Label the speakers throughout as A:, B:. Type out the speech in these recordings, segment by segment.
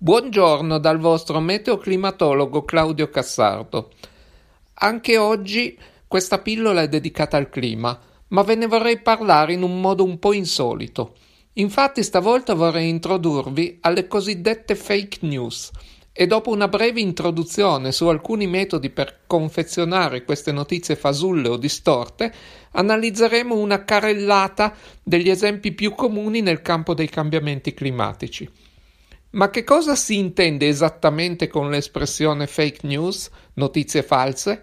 A: Buongiorno dal vostro meteoclimatologo Claudio Cassardo. Anche oggi questa pillola è dedicata al clima, ma ve ne vorrei parlare in un modo un po' insolito. Infatti stavolta vorrei introdurvi alle cosiddette fake news e dopo una breve introduzione su alcuni metodi per confezionare queste notizie fasulle o distorte, analizzeremo una carrellata degli esempi più comuni nel campo dei cambiamenti climatici. Ma che cosa si intende esattamente con l'espressione fake news, notizie false?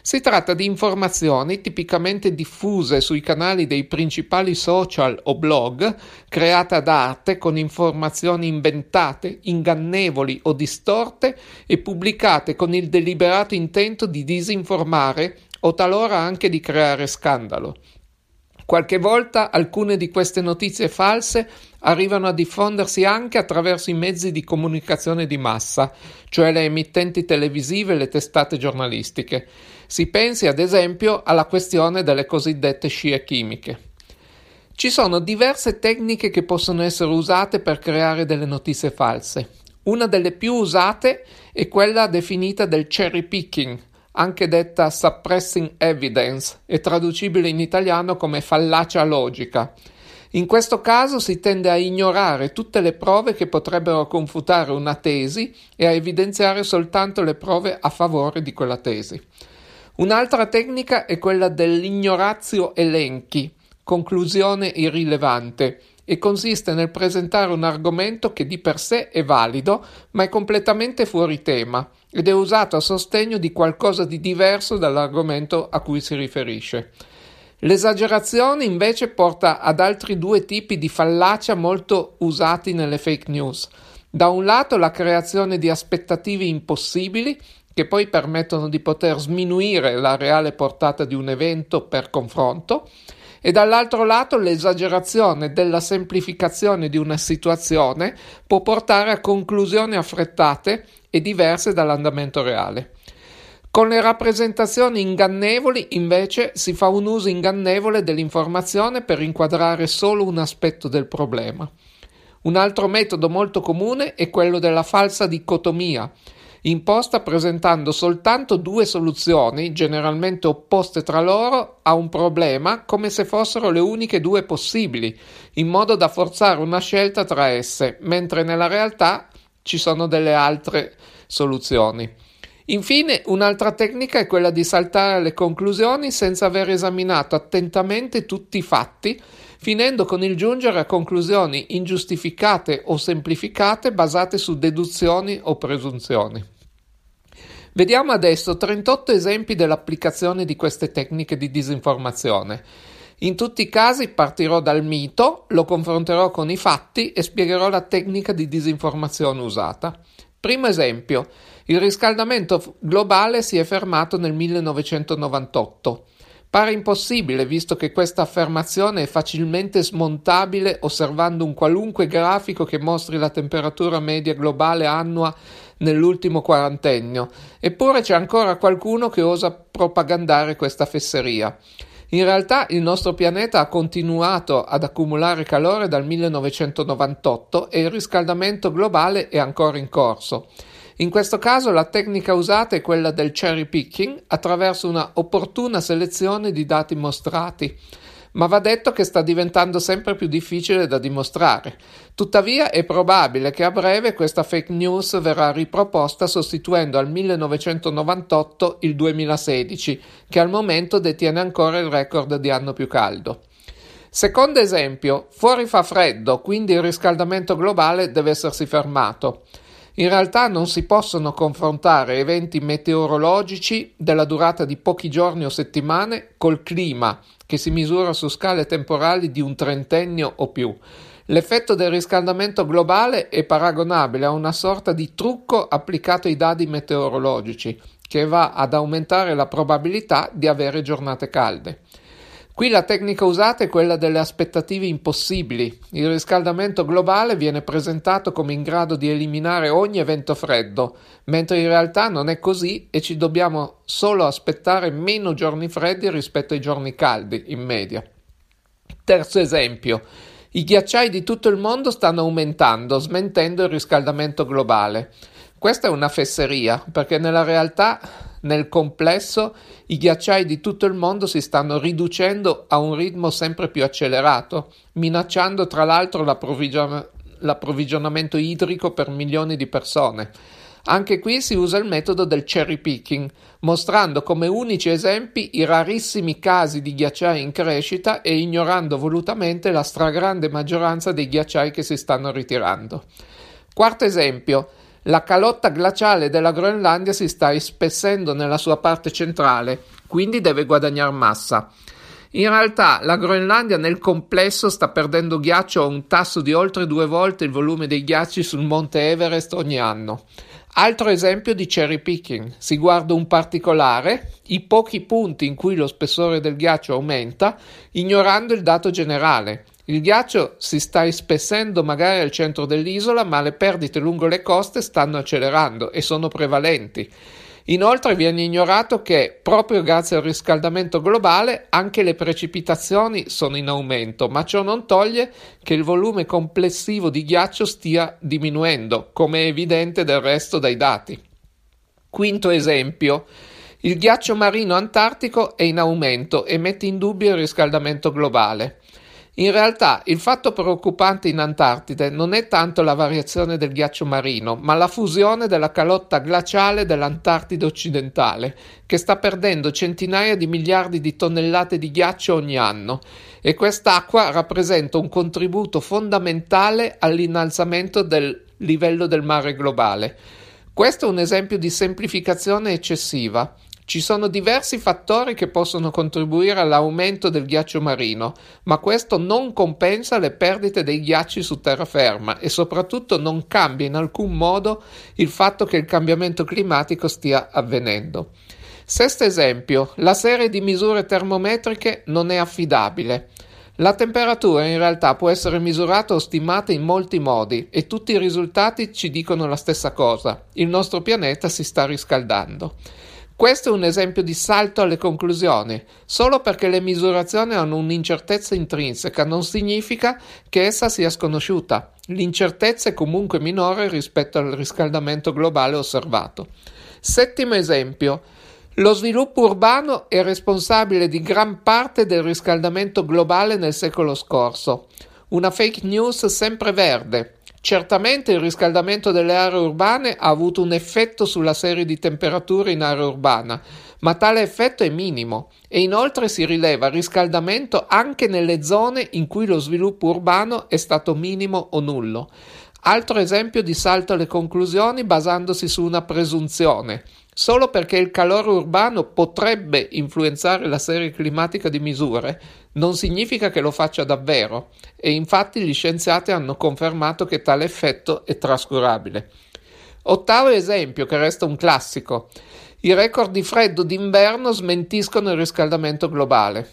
A: Si tratta di informazioni tipicamente diffuse sui canali dei principali social o blog, create ad arte con informazioni inventate, ingannevoli o distorte e pubblicate con il deliberato intento di disinformare o talora anche di creare scandalo. Qualche volta alcune di queste notizie false arrivano a diffondersi anche attraverso i mezzi di comunicazione di massa, cioè le emittenti televisive e le testate giornalistiche. Si pensi ad esempio alla questione delle cosiddette scie chimiche. Ci sono diverse tecniche che possono essere usate per creare delle notizie false. Una delle più usate è quella definita del cherry picking, anche detta suppressing evidence e traducibile in italiano come fallacia logica. In questo caso si tende a ignorare tutte le prove che potrebbero confutare una tesi e a evidenziare soltanto le prove a favore di quella tesi. Un'altra tecnica è quella dell'ignoratio elenchi, conclusione irrilevante, e consiste nel presentare un argomento che di per sé è valido, ma è completamente fuori tema ed è usato a sostegno di qualcosa di diverso dall'argomento a cui si riferisce. L'esagerazione invece porta ad altri due tipi di fallacia molto usati nelle fake news. Da un lato la creazione di aspettative impossibili che poi permettono di poter sminuire la reale portata di un evento per confronto, e dall'altro lato l'esagerazione della semplificazione di una situazione può portare a conclusioni affrettate e diverse dall'andamento reale. Con le rappresentazioni ingannevoli, invece, si fa un uso ingannevole dell'informazione per inquadrare solo un aspetto del problema. Un altro metodo molto comune è quello della falsa dicotomia, imposta presentando soltanto due soluzioni, generalmente opposte tra loro, a un problema come se fossero le uniche due possibili, in modo da forzare una scelta tra esse, mentre nella realtà ci sono delle altre soluzioni. Infine, un'altra tecnica è quella di saltare alle conclusioni senza aver esaminato attentamente tutti i fatti, finendo con il giungere a conclusioni ingiustificate o semplificate basate su deduzioni o presunzioni. Vediamo adesso 38 esempi dell'applicazione di queste tecniche di disinformazione. In tutti i casi partirò dal mito, lo confronterò con i fatti e spiegherò la tecnica di disinformazione usata. Primo esempio, il riscaldamento globale si è fermato nel 1998. Pare impossibile, visto che questa affermazione è facilmente smontabile osservando un qualunque grafico che mostri la temperatura media globale annua nell'ultimo quarantennio, eppure c'è ancora qualcuno che osa propagandare questa fesseria. In realtà il nostro pianeta ha continuato ad accumulare calore dal 1998 e il riscaldamento globale è ancora in corso. In questo caso la tecnica usata è quella del cherry picking attraverso una opportuna selezione di dati mostrati ma va detto che sta diventando sempre più difficile da dimostrare. Tuttavia è probabile che a breve questa fake news verrà riproposta sostituendo al 1998 il 2016, che al momento detiene ancora il record di anno più caldo. Secondo esempio, fuori fa freddo, quindi il riscaldamento globale deve essersi fermato. In realtà non si possono confrontare eventi meteorologici della durata di pochi giorni o settimane col clima, che si misura su scale temporali di un trentennio o più. L'effetto del riscaldamento globale è paragonabile a una sorta di trucco applicato ai dati meteorologici, che va ad aumentare la probabilità di avere giornate calde. Qui la tecnica usata è quella delle aspettative impossibili. Il riscaldamento globale viene presentato come in grado di eliminare ogni evento freddo, mentre in realtà non è così e ci dobbiamo solo aspettare meno giorni freddi rispetto ai giorni caldi in media. Terzo esempio. I ghiacciai di tutto il mondo stanno aumentando, smentendo il riscaldamento globale. Questa è una fesseria, perché nella realtà, nel complesso, i ghiacciai di tutto il mondo si stanno riducendo a un ritmo sempre più accelerato, minacciando tra l'altro l'approvvigion- l'approvvigionamento idrico per milioni di persone. Anche qui si usa il metodo del cherry picking, mostrando come unici esempi i rarissimi casi di ghiacciai in crescita e ignorando volutamente la stragrande maggioranza dei ghiacciai che si stanno ritirando. Quarto esempio. La calotta glaciale della Groenlandia si sta ispessendo nella sua parte centrale, quindi deve guadagnare massa. In realtà la Groenlandia nel complesso sta perdendo ghiaccio a un tasso di oltre due volte il volume dei ghiacci sul monte Everest ogni anno. Altro esempio di cherry picking. Si guarda un particolare, i pochi punti in cui lo spessore del ghiaccio aumenta, ignorando il dato generale. Il ghiaccio si sta ispessendo magari al centro dell'isola, ma le perdite lungo le coste stanno accelerando e sono prevalenti. Inoltre viene ignorato che, proprio grazie al riscaldamento globale, anche le precipitazioni sono in aumento, ma ciò non toglie che il volume complessivo di ghiaccio stia diminuendo, come è evidente del resto dai dati. Quinto esempio. Il ghiaccio marino antartico è in aumento e mette in dubbio il riscaldamento globale. In realtà il fatto preoccupante in Antartide non è tanto la variazione del ghiaccio marino, ma la fusione della calotta glaciale dell'Antartide occidentale, che sta perdendo centinaia di miliardi di tonnellate di ghiaccio ogni anno, e quest'acqua rappresenta un contributo fondamentale all'innalzamento del livello del mare globale. Questo è un esempio di semplificazione eccessiva. Ci sono diversi fattori che possono contribuire all'aumento del ghiaccio marino, ma questo non compensa le perdite dei ghiacci su terraferma e soprattutto non cambia in alcun modo il fatto che il cambiamento climatico stia avvenendo. Sesto esempio, la serie di misure termometriche non è affidabile. La temperatura in realtà può essere misurata o stimata in molti modi e tutti i risultati ci dicono la stessa cosa. Il nostro pianeta si sta riscaldando. Questo è un esempio di salto alle conclusioni. Solo perché le misurazioni hanno un'incertezza intrinseca non significa che essa sia sconosciuta. L'incertezza è comunque minore rispetto al riscaldamento globale osservato. Settimo esempio. Lo sviluppo urbano è responsabile di gran parte del riscaldamento globale nel secolo scorso. Una fake news sempre verde, Certamente il riscaldamento delle aree urbane ha avuto un effetto sulla serie di temperature in area urbana, ma tale effetto è minimo e inoltre si rileva riscaldamento anche nelle zone in cui lo sviluppo urbano è stato minimo o nullo. Altro esempio di salto alle conclusioni basandosi su una presunzione. Solo perché il calore urbano potrebbe influenzare la serie climatica di misure, non significa che lo faccia davvero, e infatti gli scienziati hanno confermato che tale effetto è trascurabile. Ottavo esempio, che resta un classico. I record di freddo d'inverno smentiscono il riscaldamento globale.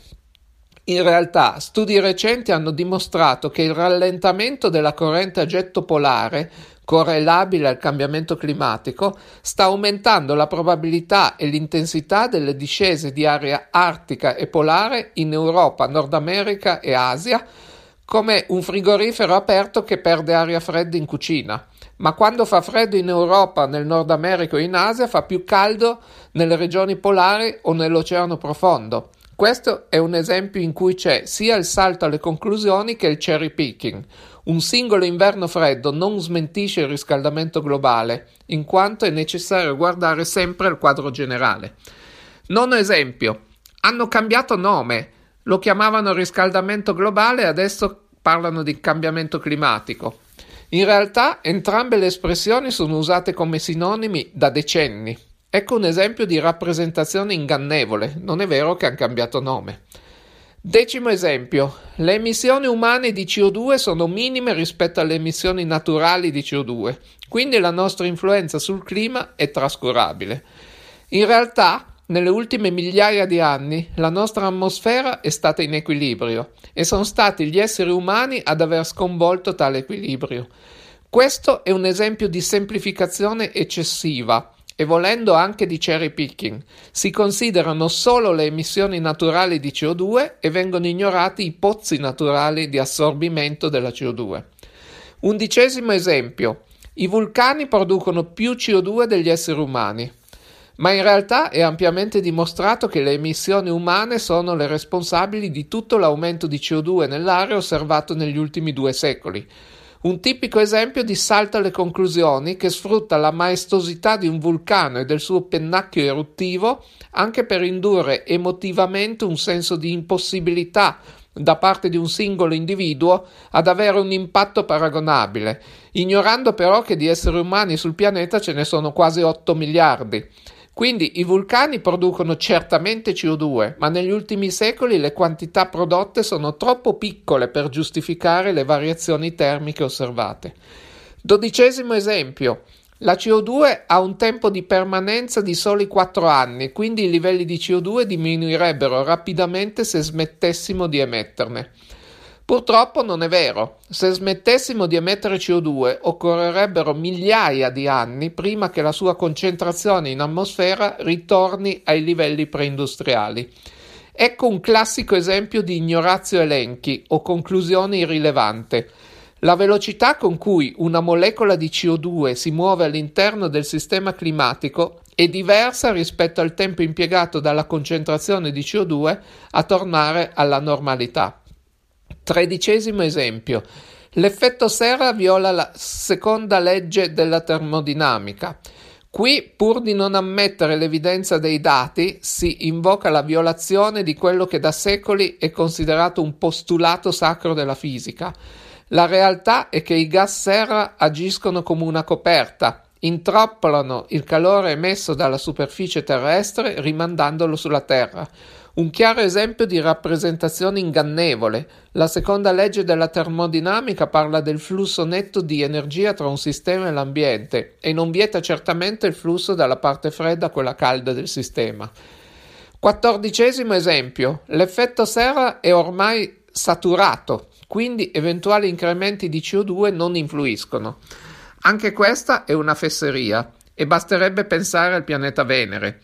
A: In realtà, studi recenti hanno dimostrato che il rallentamento della corrente a getto polare correlabile al cambiamento climatico, sta aumentando la probabilità e l'intensità delle discese di aria artica e polare in Europa, Nord America e Asia, come un frigorifero aperto che perde aria fredda in cucina. Ma quando fa freddo in Europa, nel Nord America o in Asia, fa più caldo nelle regioni polari o nell'Oceano profondo. Questo è un esempio in cui c'è sia il salto alle conclusioni che il cherry picking. Un singolo inverno freddo non smentisce il riscaldamento globale, in quanto è necessario guardare sempre al quadro generale. Nono esempio. Hanno cambiato nome. Lo chiamavano riscaldamento globale e adesso parlano di cambiamento climatico. In realtà entrambe le espressioni sono usate come sinonimi da decenni. Ecco un esempio di rappresentazione ingannevole, non è vero che hanno cambiato nome. Decimo esempio, le emissioni umane di CO2 sono minime rispetto alle emissioni naturali di CO2, quindi la nostra influenza sul clima è trascurabile. In realtà, nelle ultime migliaia di anni, la nostra atmosfera è stata in equilibrio e sono stati gli esseri umani ad aver sconvolto tale equilibrio. Questo è un esempio di semplificazione eccessiva e volendo anche di cherry picking. Si considerano solo le emissioni naturali di CO2 e vengono ignorati i pozzi naturali di assorbimento della CO2. Undicesimo esempio. I vulcani producono più CO2 degli esseri umani, ma in realtà è ampiamente dimostrato che le emissioni umane sono le responsabili di tutto l'aumento di CO2 nell'aria osservato negli ultimi due secoli. Un tipico esempio di salto alle conclusioni che sfrutta la maestosità di un vulcano e del suo pennacchio eruttivo anche per indurre emotivamente un senso di impossibilità da parte di un singolo individuo ad avere un impatto paragonabile, ignorando però che di esseri umani sul pianeta ce ne sono quasi 8 miliardi. Quindi i vulcani producono certamente CO2, ma negli ultimi secoli le quantità prodotte sono troppo piccole per giustificare le variazioni termiche osservate. Dodicesimo esempio. La CO2 ha un tempo di permanenza di soli 4 anni, quindi i livelli di CO2 diminuirebbero rapidamente se smettessimo di emetterne. Purtroppo non è vero. Se smettessimo di emettere CO2 occorrerebbero migliaia di anni prima che la sua concentrazione in atmosfera ritorni ai livelli preindustriali. Ecco un classico esempio di ignorazio elenchi o conclusione irrilevante. La velocità con cui una molecola di CO2 si muove all'interno del sistema climatico è diversa rispetto al tempo impiegato dalla concentrazione di CO2 a tornare alla normalità. Tredicesimo esempio. L'effetto serra viola la seconda legge della termodinamica. Qui, pur di non ammettere l'evidenza dei dati, si invoca la violazione di quello che da secoli è considerato un postulato sacro della fisica. La realtà è che i gas serra agiscono come una coperta, intrappolano il calore emesso dalla superficie terrestre rimandandolo sulla Terra. Un chiaro esempio di rappresentazione ingannevole. La seconda legge della termodinamica parla del flusso netto di energia tra un sistema e l'ambiente e non vieta certamente il flusso dalla parte fredda a quella calda del sistema. Quattordicesimo esempio. L'effetto serra è ormai saturato, quindi eventuali incrementi di CO2 non influiscono. Anche questa è una fesseria e basterebbe pensare al pianeta Venere.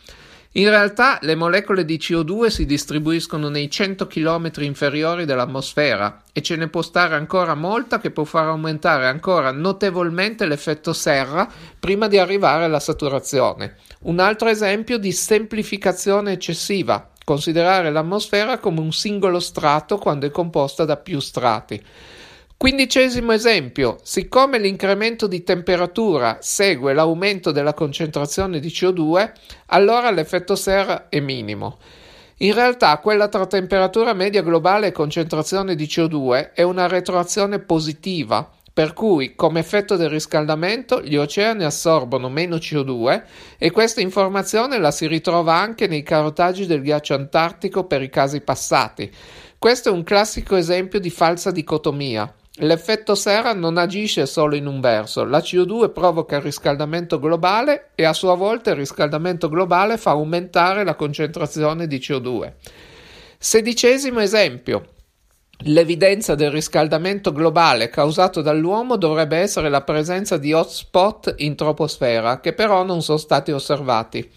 A: In realtà le molecole di CO2 si distribuiscono nei 100 km inferiori dell'atmosfera e ce ne può stare ancora molta che può far aumentare ancora notevolmente l'effetto serra prima di arrivare alla saturazione. Un altro esempio di semplificazione eccessiva, considerare l'atmosfera come un singolo strato quando è composta da più strati. Quindicesimo esempio, siccome l'incremento di temperatura segue l'aumento della concentrazione di CO2, allora l'effetto serra è minimo. In realtà quella tra temperatura media globale e concentrazione di CO2 è una retroazione positiva, per cui come effetto del riscaldamento gli oceani assorbono meno CO2 e questa informazione la si ritrova anche nei carotaggi del ghiaccio antartico per i casi passati. Questo è un classico esempio di falsa dicotomia. L'effetto serra non agisce solo in un verso, la CO2 provoca il riscaldamento globale e a sua volta il riscaldamento globale fa aumentare la concentrazione di CO2. Sedicesimo esempio. L'evidenza del riscaldamento globale causato dall'uomo dovrebbe essere la presenza di hotspot in troposfera, che però non sono stati osservati.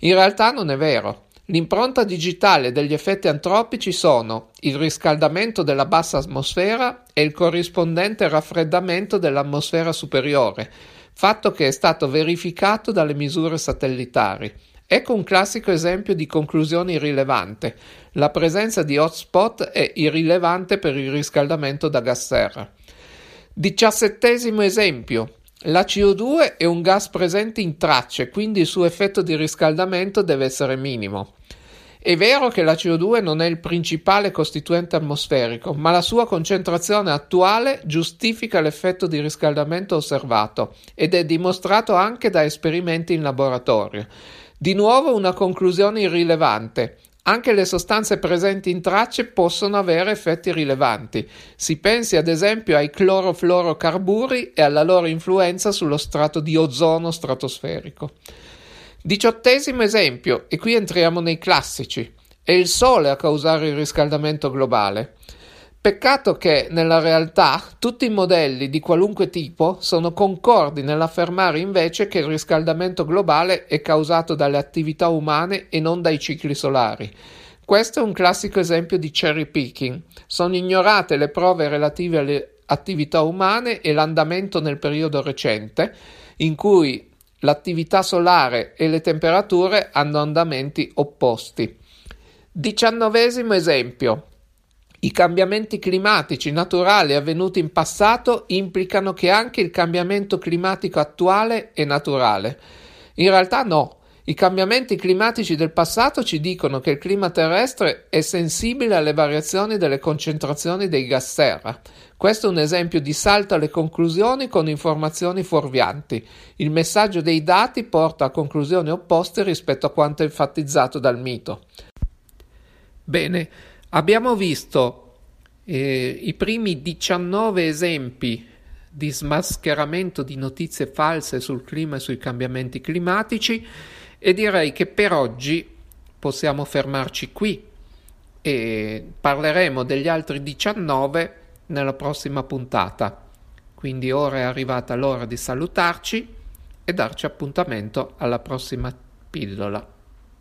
A: In realtà non è vero. L'impronta digitale degli effetti antropici sono il riscaldamento della bassa atmosfera e il corrispondente raffreddamento dell'atmosfera superiore, fatto che è stato verificato dalle misure satellitari. Ecco un classico esempio di conclusione irrilevante. La presenza di hotspot è irrilevante per il riscaldamento da gas serra. Diciassettesimo esempio. La CO2 è un gas presente in tracce, quindi il suo effetto di riscaldamento deve essere minimo. È vero che la CO2 non è il principale costituente atmosferico, ma la sua concentrazione attuale giustifica l'effetto di riscaldamento osservato ed è dimostrato anche da esperimenti in laboratorio. Di nuovo una conclusione irrilevante. Anche le sostanze presenti in tracce possono avere effetti rilevanti. Si pensi ad esempio ai clorofluorocarburi e alla loro influenza sullo strato di ozono stratosferico. Diciottesimo esempio, e qui entriamo nei classici. È il Sole a causare il riscaldamento globale. Peccato che nella realtà tutti i modelli di qualunque tipo sono concordi nell'affermare invece che il riscaldamento globale è causato dalle attività umane e non dai cicli solari. Questo è un classico esempio di cherry picking. Sono ignorate le prove relative alle attività umane e l'andamento nel periodo recente, in cui l'attività solare e le temperature hanno andamenti opposti. Diciannovesimo esempio. I cambiamenti climatici naturali avvenuti in passato implicano che anche il cambiamento climatico attuale è naturale. In realtà no. I cambiamenti climatici del passato ci dicono che il clima terrestre è sensibile alle variazioni delle concentrazioni dei gas serra. Questo è un esempio di salto alle conclusioni con informazioni fuorvianti. Il messaggio dei dati porta a conclusioni opposte rispetto a quanto enfatizzato dal mito. Bene, Abbiamo visto eh, i primi 19 esempi di smascheramento di notizie false sul clima e sui cambiamenti climatici e direi che per oggi possiamo fermarci qui e parleremo degli altri 19 nella prossima puntata. Quindi ora è arrivata l'ora di salutarci e darci appuntamento alla prossima pillola.